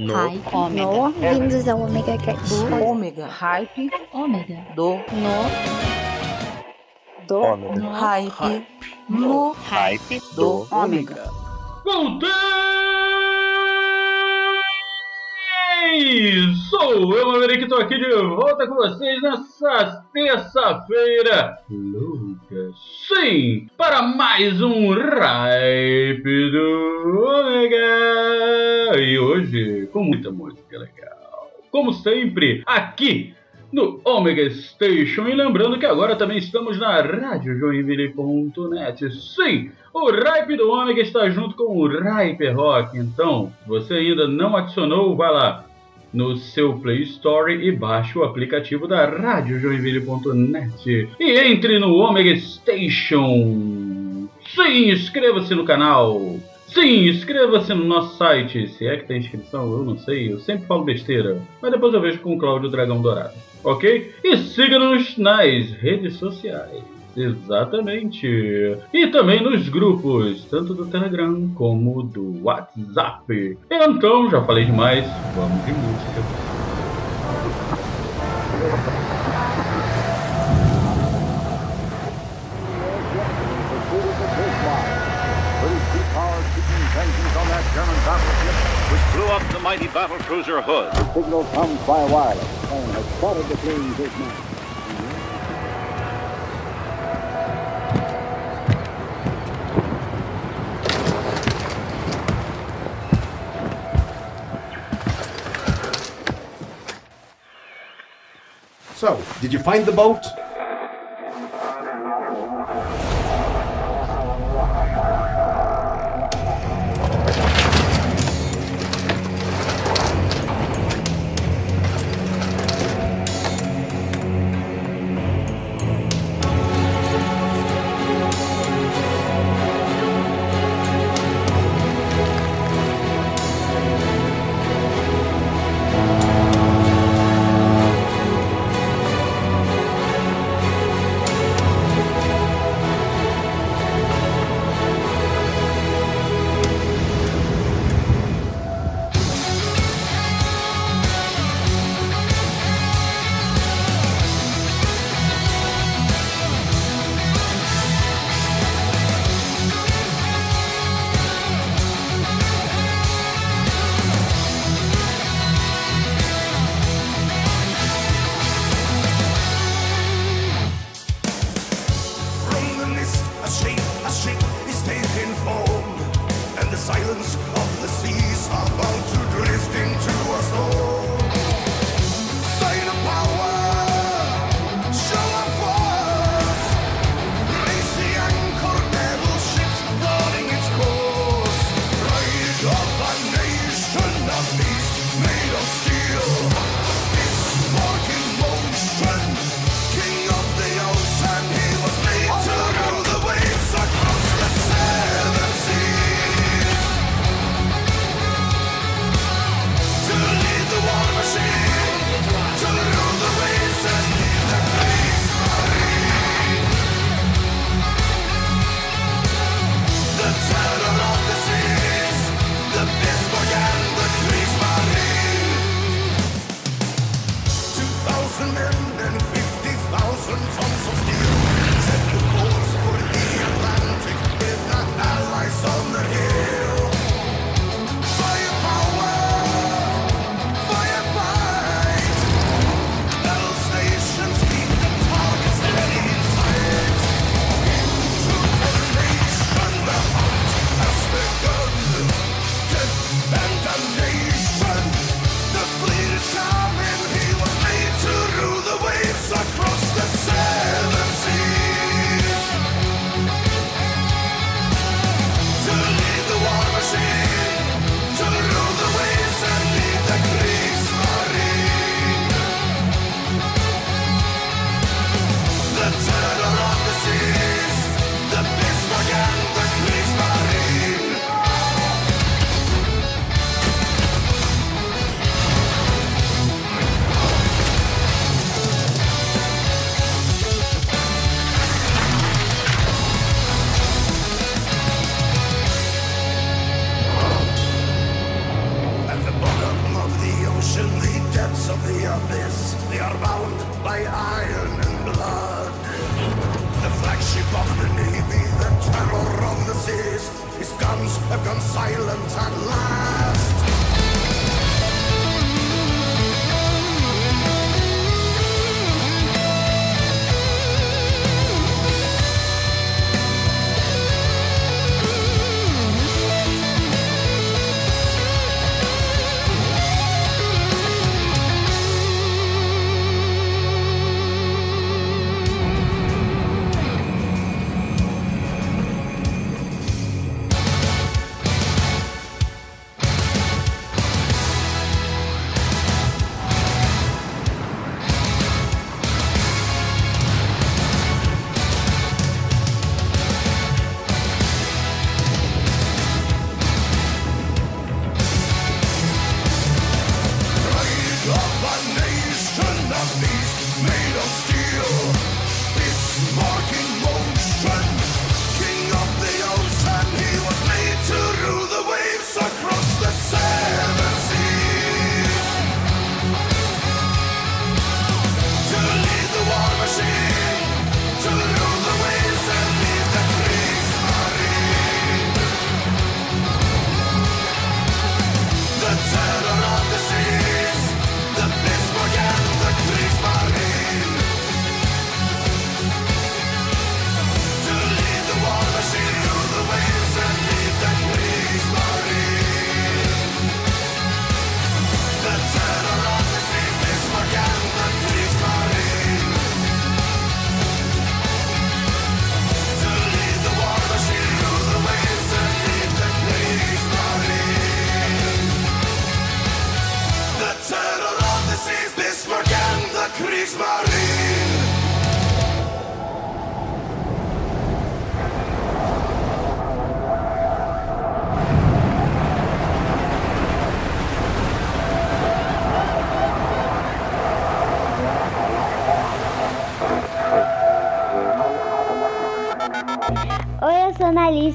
No. Hype. Ômega. No, vindos ao Omega Cast. Ômega. Hype. Ômega. Do. No. Do. Ômega. Hype. No. Hype Do. do Ômega. Voltei! Sou eu, Maverick, tô aqui de volta com vocês nessa terça-feira louca. Sim, para mais um Hype do Ômega. E hoje, com muita música legal. Como sempre, aqui no Omega Station. E lembrando que agora também estamos na Rádio Joinville.net. Sim, o Hype do Ômega está junto com o Hype Rock. Então, se você ainda não adicionou, vai lá no seu Play Store e baixe o aplicativo da Rádio Joinville.net. E entre no Omega Station. Sim, inscreva-se no canal. Sim, inscreva-se no nosso site. Se é que tem inscrição, eu não sei. Eu sempre falo besteira. Mas depois eu vejo com o Cláudio Dragão Dourado. Ok? E siga-nos nas redes sociais. Exatamente. E também nos grupos, tanto do Telegram como do WhatsApp. Então, já falei demais. Vamos de música. Blew up the mighty battle cruiser Hood. signal comes by wireless. Plane has spotted the fleeing fish man. So, did you find the boat?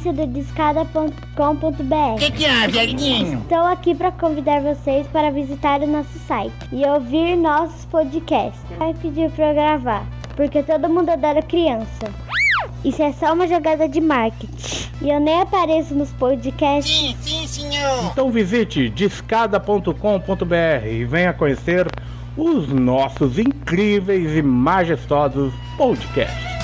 do discada.com.br. O que, que há, Dieguinho? Estou aqui para convidar vocês para visitar o nosso site e ouvir nossos podcasts. Vai pedir para gravar, porque todo mundo adora criança. Isso é só uma jogada de marketing. E eu nem apareço nos podcasts. Sim, sim, senhor. Então visite discada.com.br e venha conhecer os nossos incríveis e majestosos podcasts.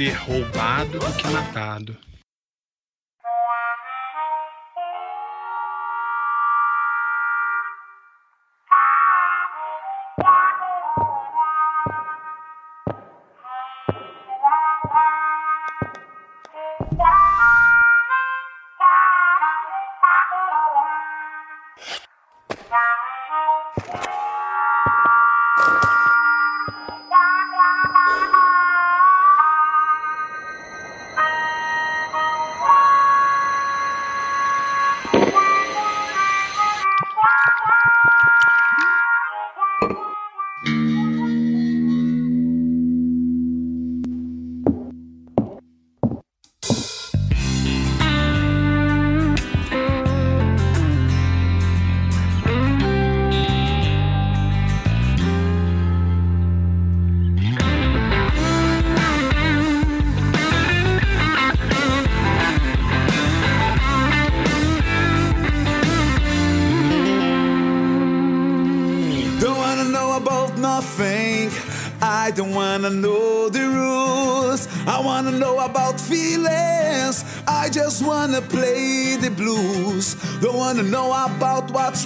Ser roubado do que matado.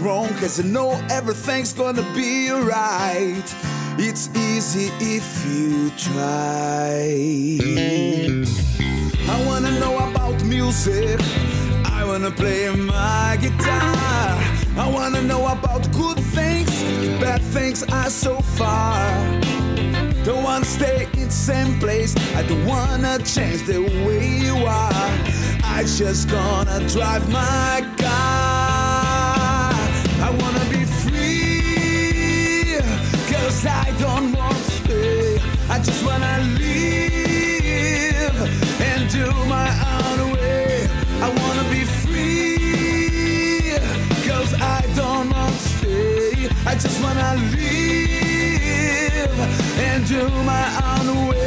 Wrong, cause I know everything's gonna be alright. It's easy if you try. I wanna know about music. I wanna play my guitar. I wanna know about good things, bad things are so far. Don't wanna stay in the same place. I don't wanna change the way you are. I just gonna drive my car. Do my own way.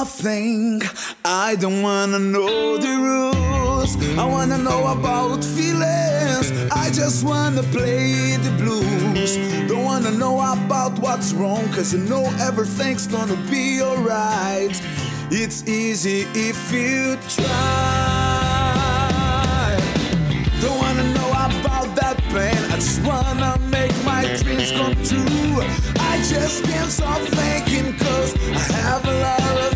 Nothing. I don't wanna know the rules. I wanna know about feelings. I just wanna play the blues. Don't wanna know about what's wrong, cause you know everything's gonna be alright. It's easy if you try. Don't wanna know about that pain. I just wanna make my dreams come true. I just can't stop thinking, cause I have a lot of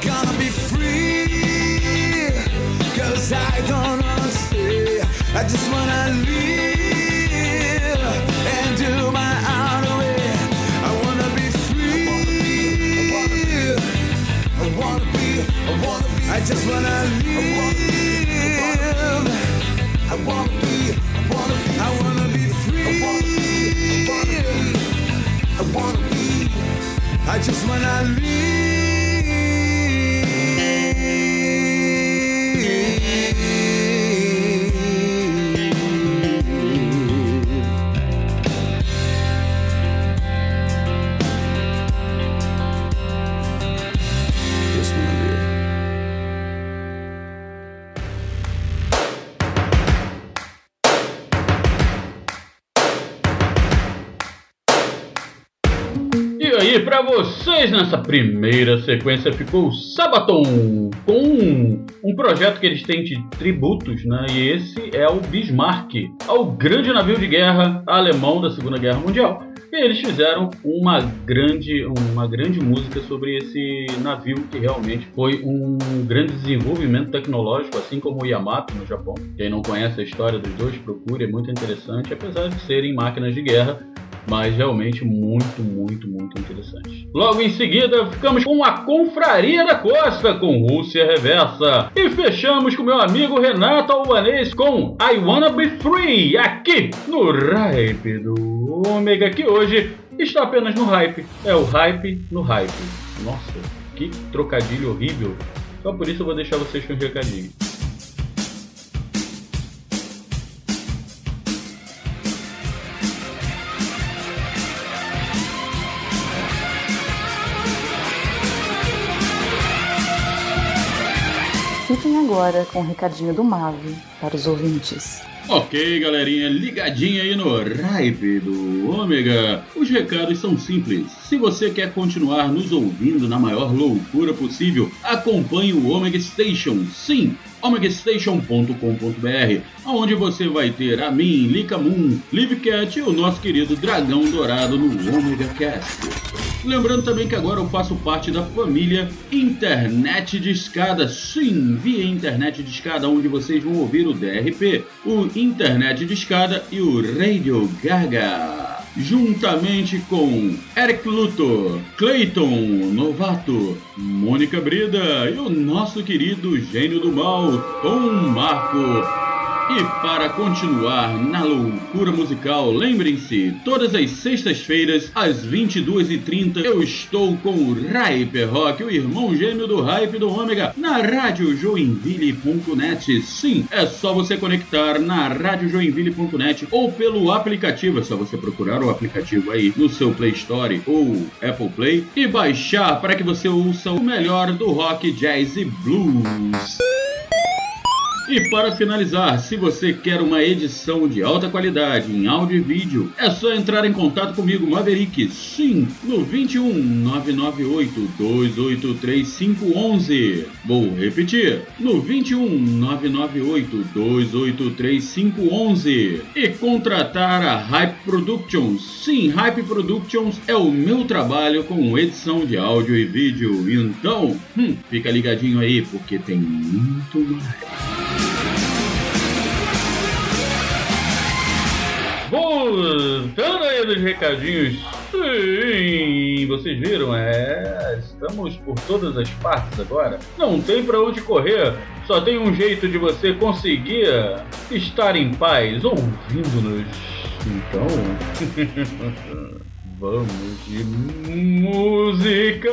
gonna be I don't wanna stay. I just wanna live and do my own way. I wanna be free. I wanna be, I wanna be. I just wanna live. I wanna be, I wanna be. I wanna be free. I wanna be, I wanna be. I just wanna live. Nessa primeira sequência ficou Sabaton com um, um projeto que eles têm de tributos, né? E esse é o Bismarck, ao grande navio de guerra alemão da Segunda Guerra Mundial. E eles fizeram uma grande, uma grande música sobre esse navio que realmente foi um grande desenvolvimento tecnológico, assim como o Yamato no Japão. Quem não conhece a história dos dois, procure, é muito interessante, apesar de serem máquinas de guerra mas realmente muito, muito, muito interessante. Logo em seguida, ficamos com a Confraria da Costa com Rússia Reversa. E fechamos com meu amigo Renato Albanês com I Wanna Be Free, aqui no Hype do Ômega, que hoje está apenas no hype. É o hype no hype. Nossa, que trocadilho horrível. Só por isso eu vou deixar vocês com um recadinho. Agora com o recadinho do Mave para os ouvintes. Ok, galerinha, ligadinha aí no Hype do Ômega. Os recados são simples. Se você quer continuar nos ouvindo na maior loucura possível, acompanhe o Omega Station. Sim, omegastation.com.br, onde você vai ter a mim, Lika Moon, Livcat e o nosso querido Dragão Dourado no Omega Cast. Lembrando também que agora eu faço parte da família Internet de Escada. Sim, via Internet de Escada, onde vocês vão ouvir o DRP, o Internet de Escada e o Radio Gaga. Juntamente com Eric Luthor, Clayton Novato, Mônica Brida e o nosso querido gênio do mal, Tom Marco. E para continuar na loucura musical, lembrem-se, todas as sextas-feiras, às 22h30, eu estou com o Hyper Rock, o irmão gêmeo do Hype do Ômega, na Rádio Joinville.net. Sim, é só você conectar na radiojoinville.net ou pelo aplicativo, é só você procurar o aplicativo aí no seu Play Store ou Apple Play e baixar para que você ouça o melhor do rock, jazz e blues. E para finalizar, se você quer uma edição de alta qualidade em áudio e vídeo, é só entrar em contato comigo, Maverick, sim, no 21 998 283 511. Vou repetir, no 21 998 283 511. E contratar a Hype Productions. Sim, Hype Productions é o meu trabalho com edição de áudio e vídeo. Então, hum, fica ligadinho aí porque tem muito mais. Voltando aí dos recadinhos, sim, vocês viram? É, estamos por todas as partes agora. Não tem pra onde correr, só tem um jeito de você conseguir estar em paz ouvindo-nos. Então, vamos de música.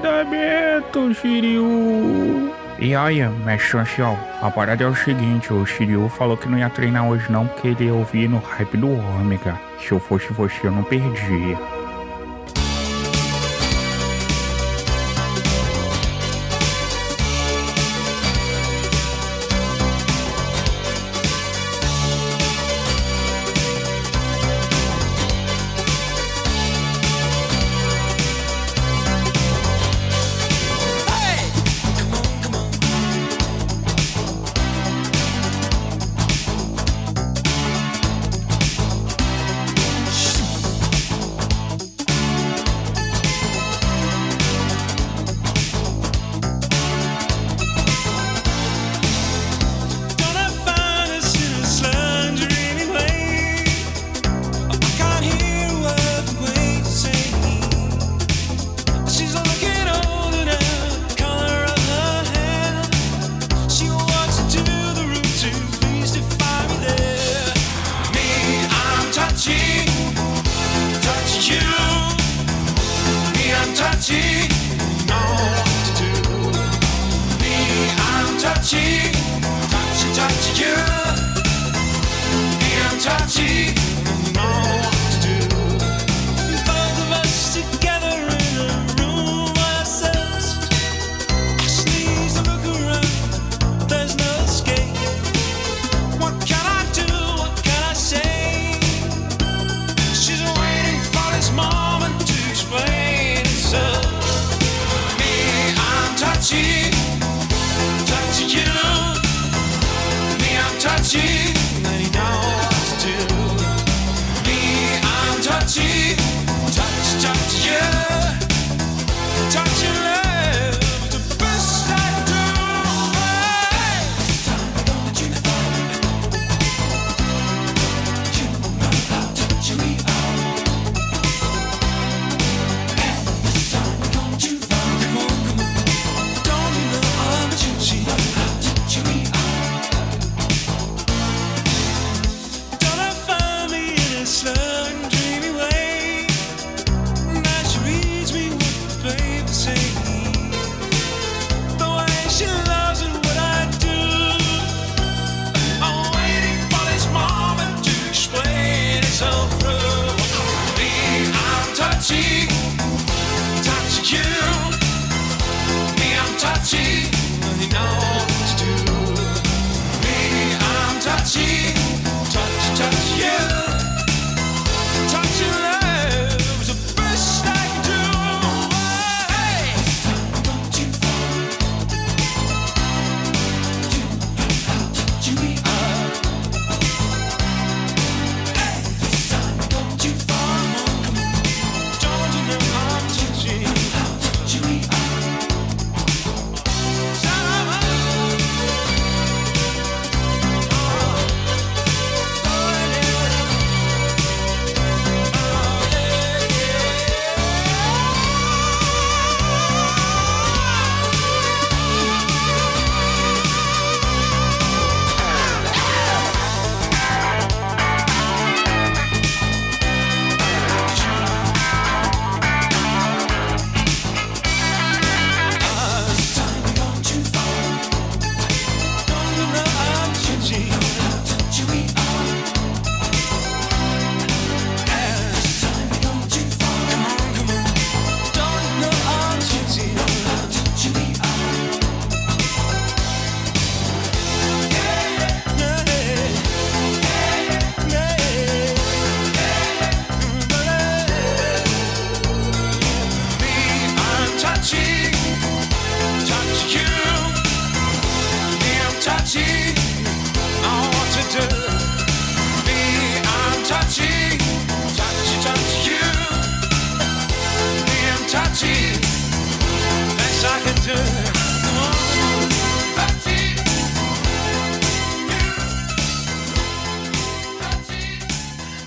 treinamento, Shiryu. E aí, mestre Ancião, a parada é o seguinte, o Shiryu falou que não ia treinar hoje não porque ele ia ouvir no hype do Ômega. Se eu fosse você, eu não perdia.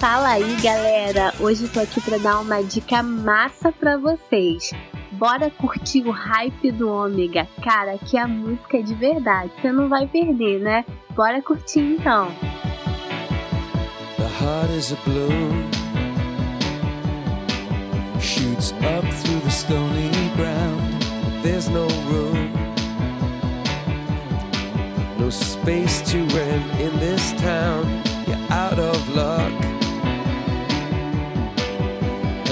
Fala aí, galera! Hoje tô aqui para dar uma dica massa para vocês. Bora curtir o hype do Ômega, cara, que a música é de verdade, você não vai perder, né? Bora curtir então. The heart is a blue shoots up through the stony ground. There's no room, no space to rent in this town. You're out of luck.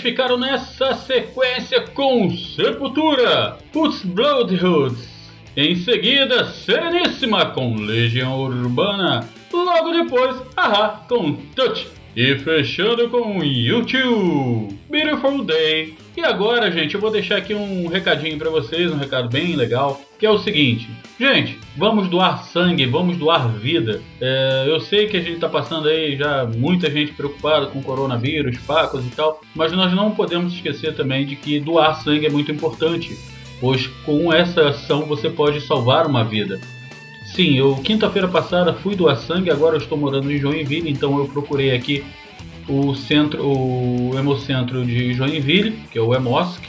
Ficaram nessa sequência com Sepultura, Roots Bloodhoods. Em seguida, Sereníssima com Legião Urbana. Logo depois, Ahá com Touch. E fechando com YouTube, Beautiful Day. E agora, gente, eu vou deixar aqui um recadinho para vocês, um recado bem legal, que é o seguinte: gente, vamos doar sangue, vamos doar vida. É, eu sei que a gente está passando aí já muita gente preocupada com coronavírus, facas e tal, mas nós não podemos esquecer também de que doar sangue é muito importante, pois com essa ação você pode salvar uma vida. Sim, eu quinta-feira passada fui doar sangue, agora eu estou morando em Joinville, então eu procurei aqui o centro, o Hemocentro de Joinville, que é o Hemosc,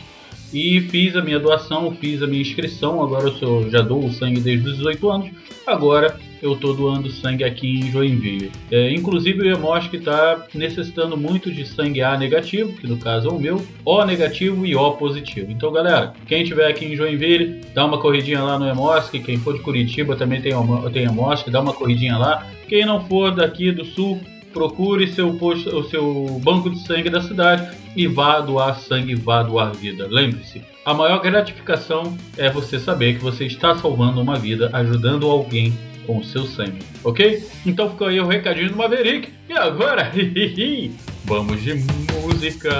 e fiz a minha doação, fiz a minha inscrição, agora eu sou, já dou o sangue desde os 18 anos, agora eu estou doando sangue aqui em Joinville. É, inclusive o Hemosc está necessitando muito de sangue A negativo, que no caso é o meu, O negativo e O positivo. Então galera, quem estiver aqui em Joinville, dá uma corridinha lá no Hemosc, quem for de Curitiba também tem, tem Hemosc, dá uma corridinha lá. Quem não for daqui do sul, procure seu posto, o seu banco de sangue da cidade e vá doar sangue, vá doar vida. Lembre-se, a maior gratificação é você saber que você está salvando uma vida, ajudando alguém com o seu sangue, ok? Então ficou aí o recadinho do Maverick. E agora, vamos de música.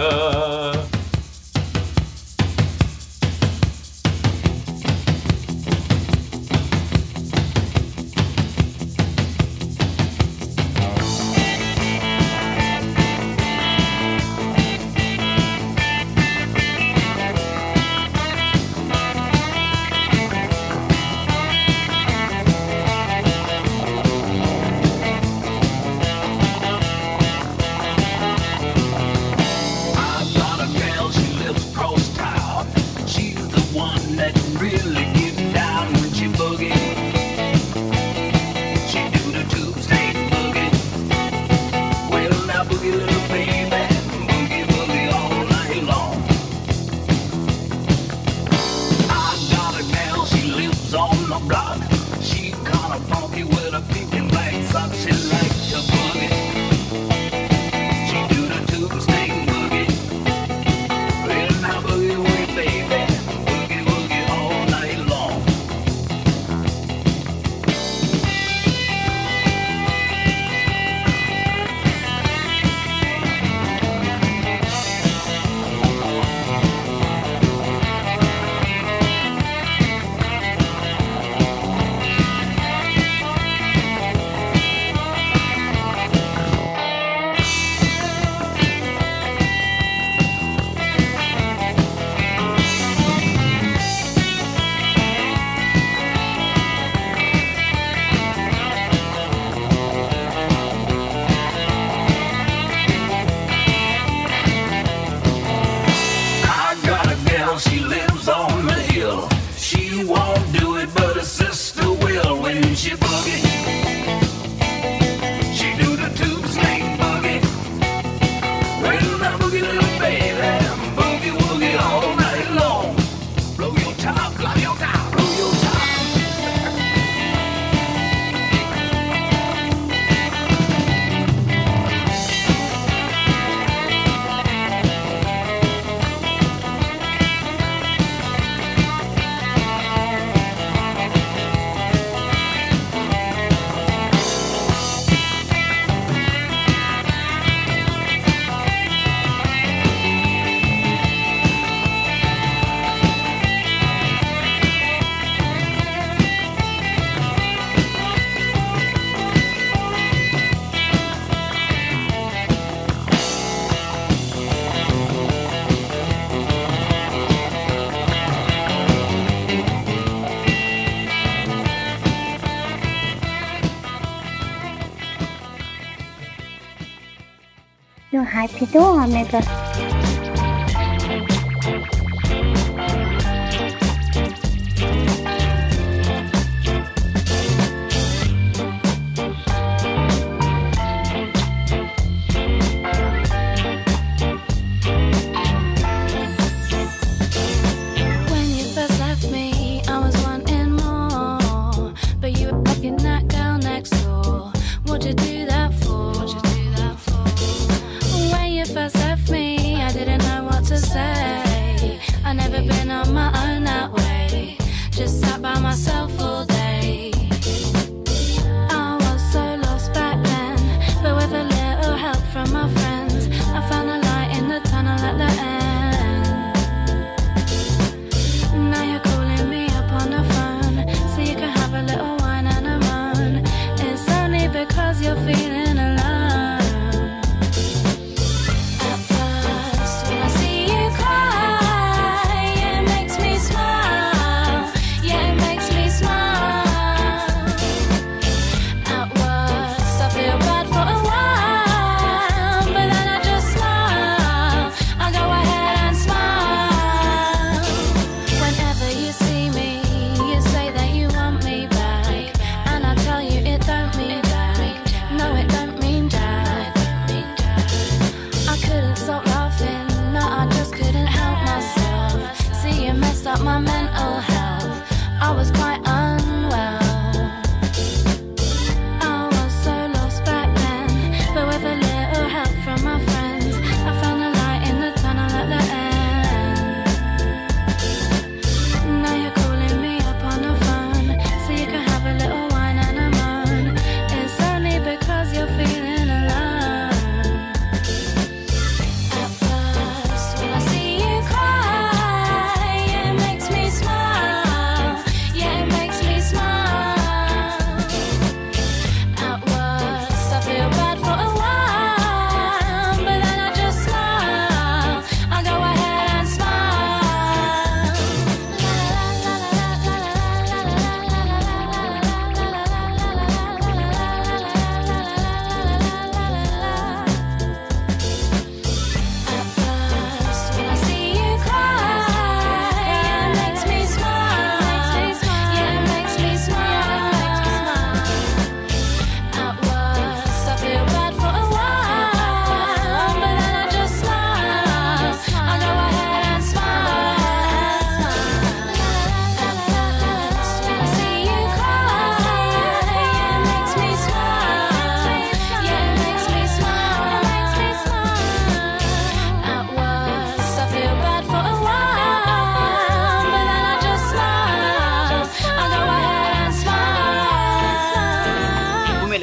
Hype do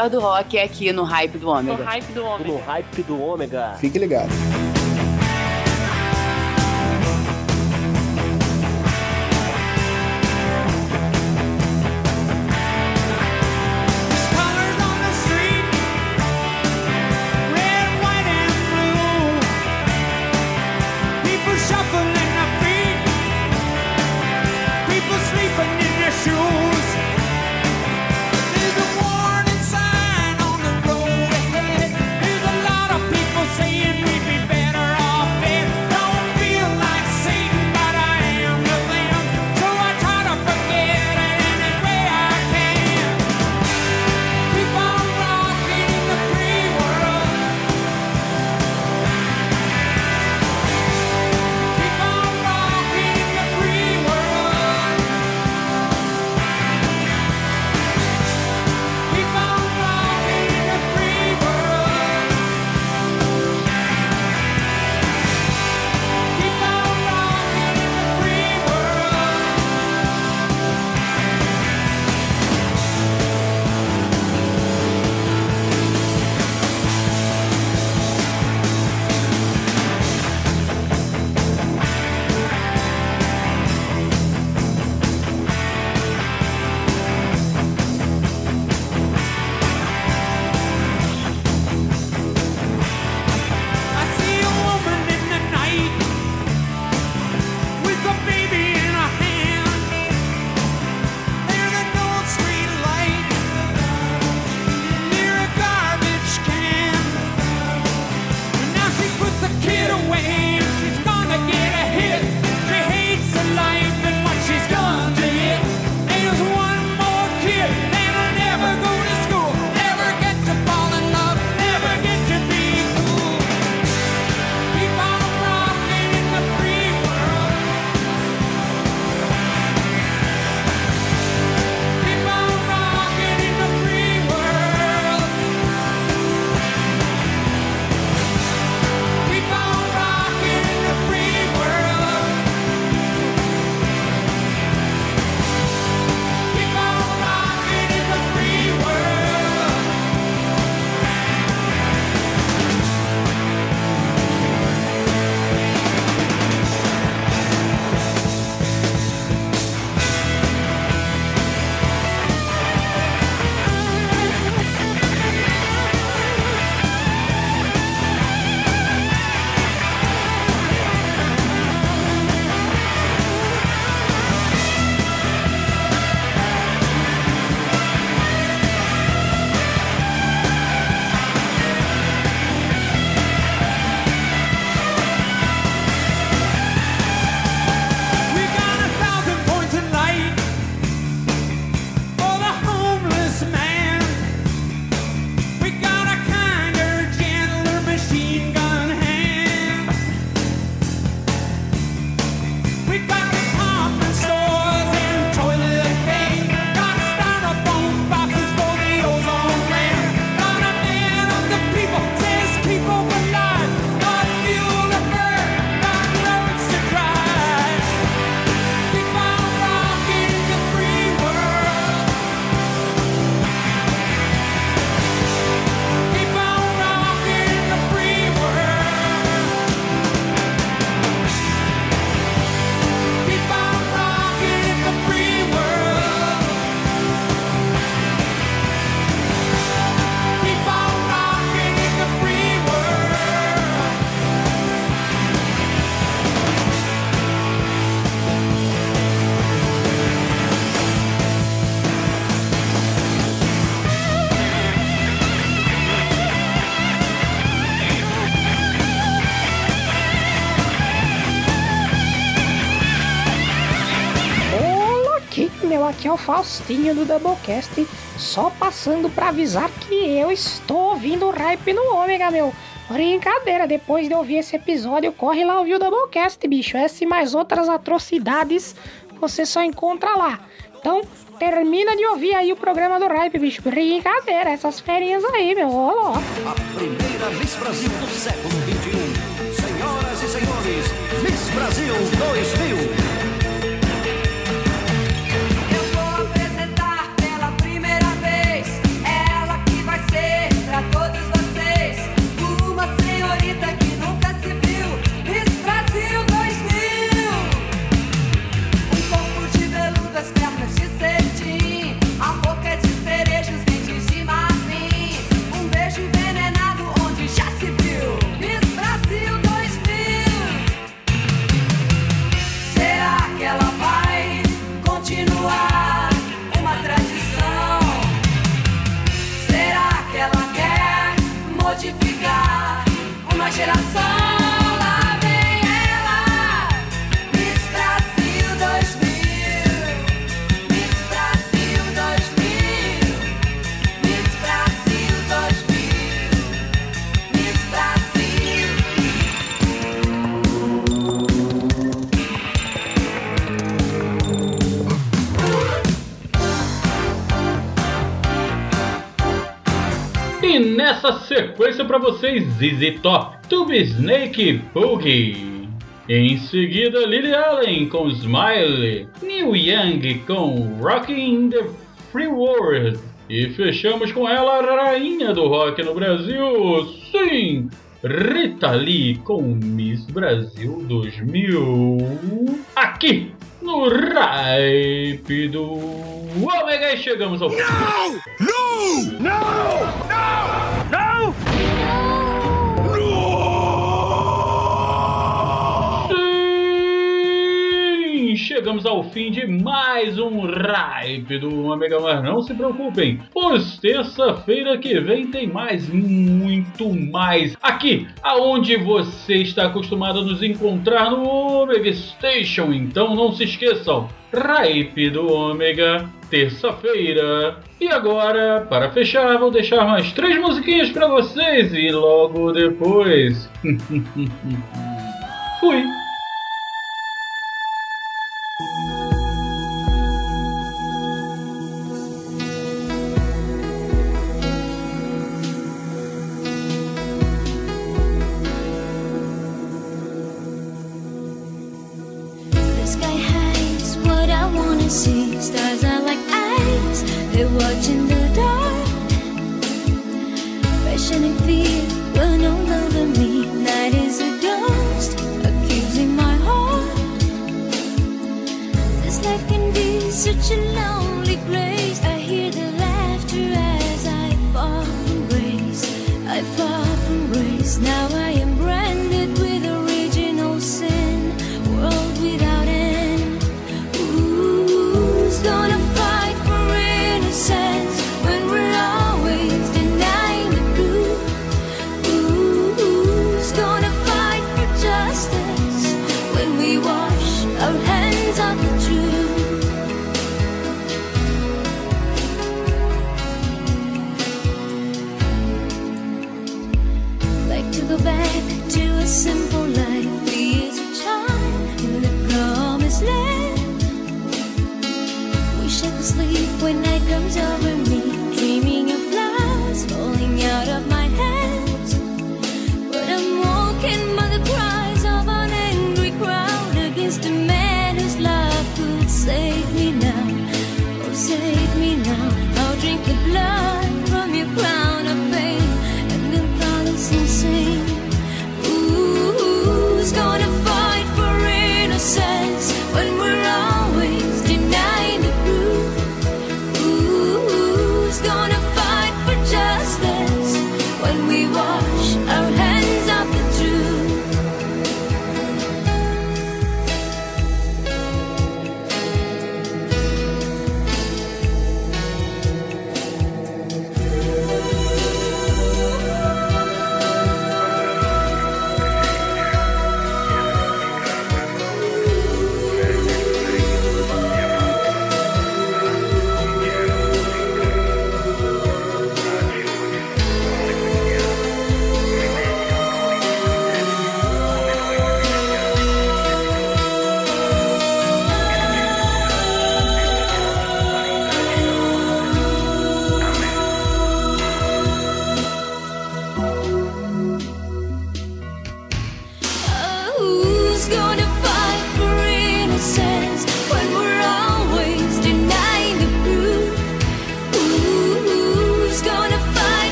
melhor do rock é aqui no Hype do Ômega. No Hype do Ômega. No Hype do Ômega. Fique ligado. Faustinho do Doublecast, só passando pra avisar que eu estou ouvindo o hype no Ômega, meu. Brincadeira, depois de ouvir esse episódio, corre lá ouvir o Doublecast, bicho. Essa e mais outras atrocidades você só encontra lá. Então, termina de ouvir aí o programa do hype, bicho. Brincadeira, essas ferinhas aí, meu. Ó. A primeira Miss Brasil do século XXI. Senhoras e senhores, Miss Brasil 2000. E nessa sequência para vocês, ZZ Top, Tube Snake Boogie. Em seguida, Lily Allen com Smile, Neil Young com Rockin' the Free World. E fechamos com ela, a rainha do rock no Brasil, sim, Rita Lee com Miss Brasil 2000. Aqui no Hype do Omega e chegamos ao fim. No! No! No! Chegamos ao fim de mais um Hype do Omega, mas não se preocupem, pois terça-feira que vem tem mais, muito mais, aqui, aonde você está acostumado a nos encontrar no Omega Station, então não se esqueçam, Hype do Ômega, terça-feira. E agora, para fechar, vou deixar mais três musiquinhas para vocês e logo depois. Fui! Now I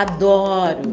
Adoro.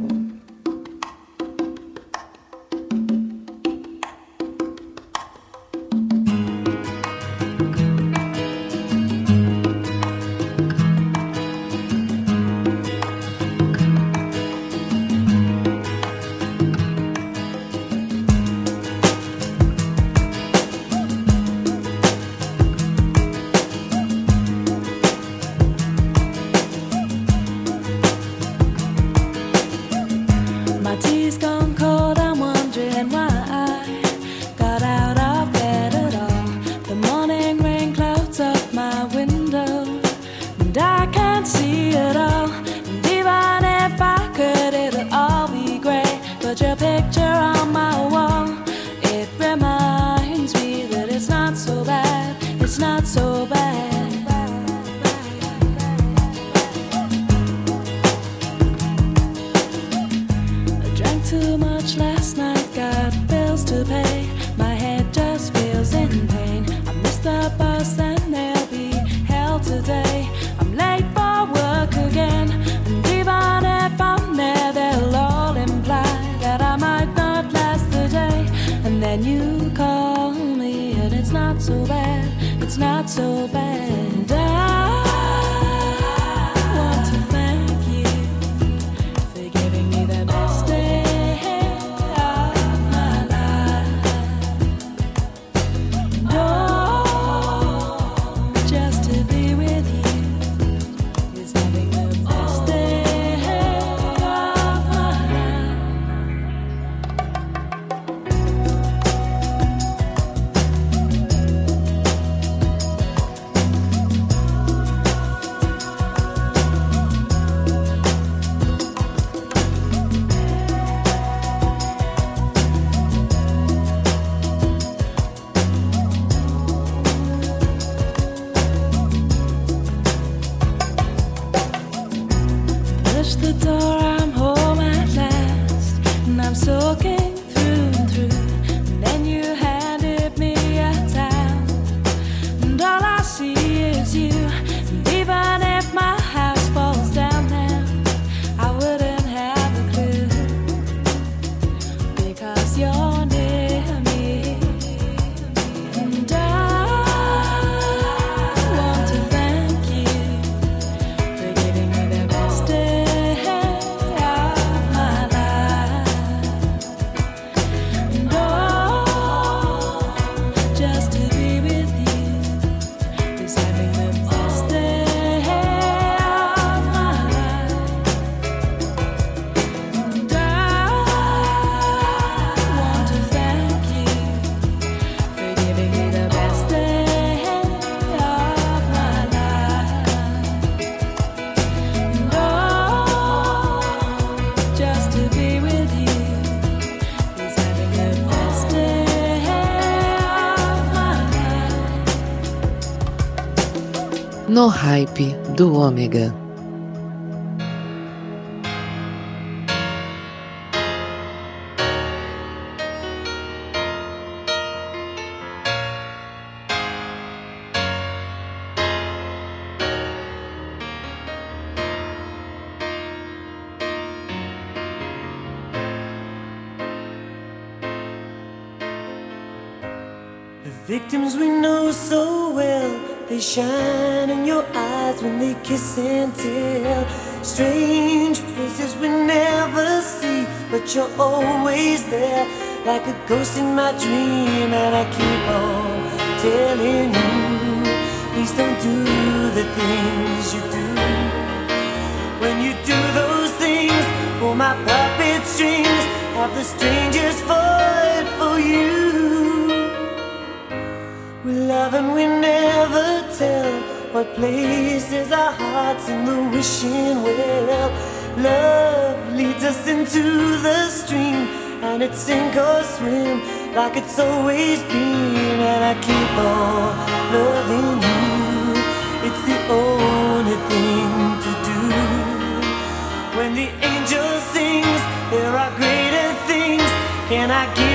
Hype do Ômega. Ghost in my dream. And I keep on telling you, please don't do the things you do. When you do those things, pull my puppet strings, have the strangers fight for you. We love and we never tell what places our hearts in the wishing well. Love leads us into the stream, and it sink or swim like it's always been. And I keep on loving you. It's the only thing to do. When the angel sings, there are greater things. Can I give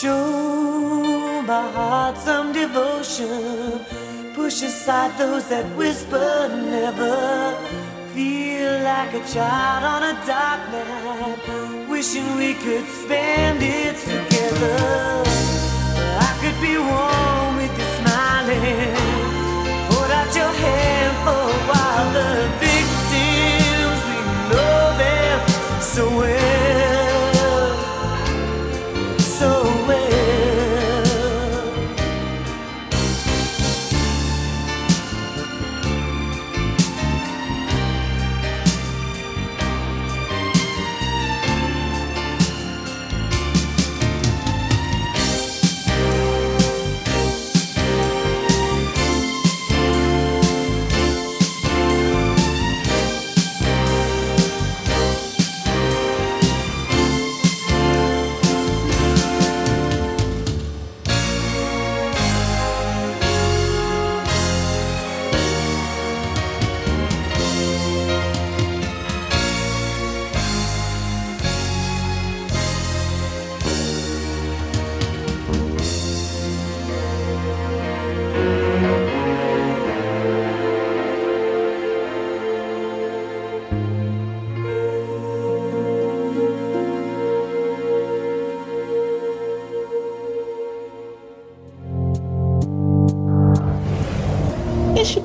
Show my heart some devotion. Push aside those that whisper never. Feel like a child on a dark night. Wishing we could spend it together. I could be warm with you smiling. Hold out your hand for a while. The victims, we know them so well,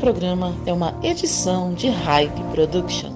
programa é uma edição de Hype Productions.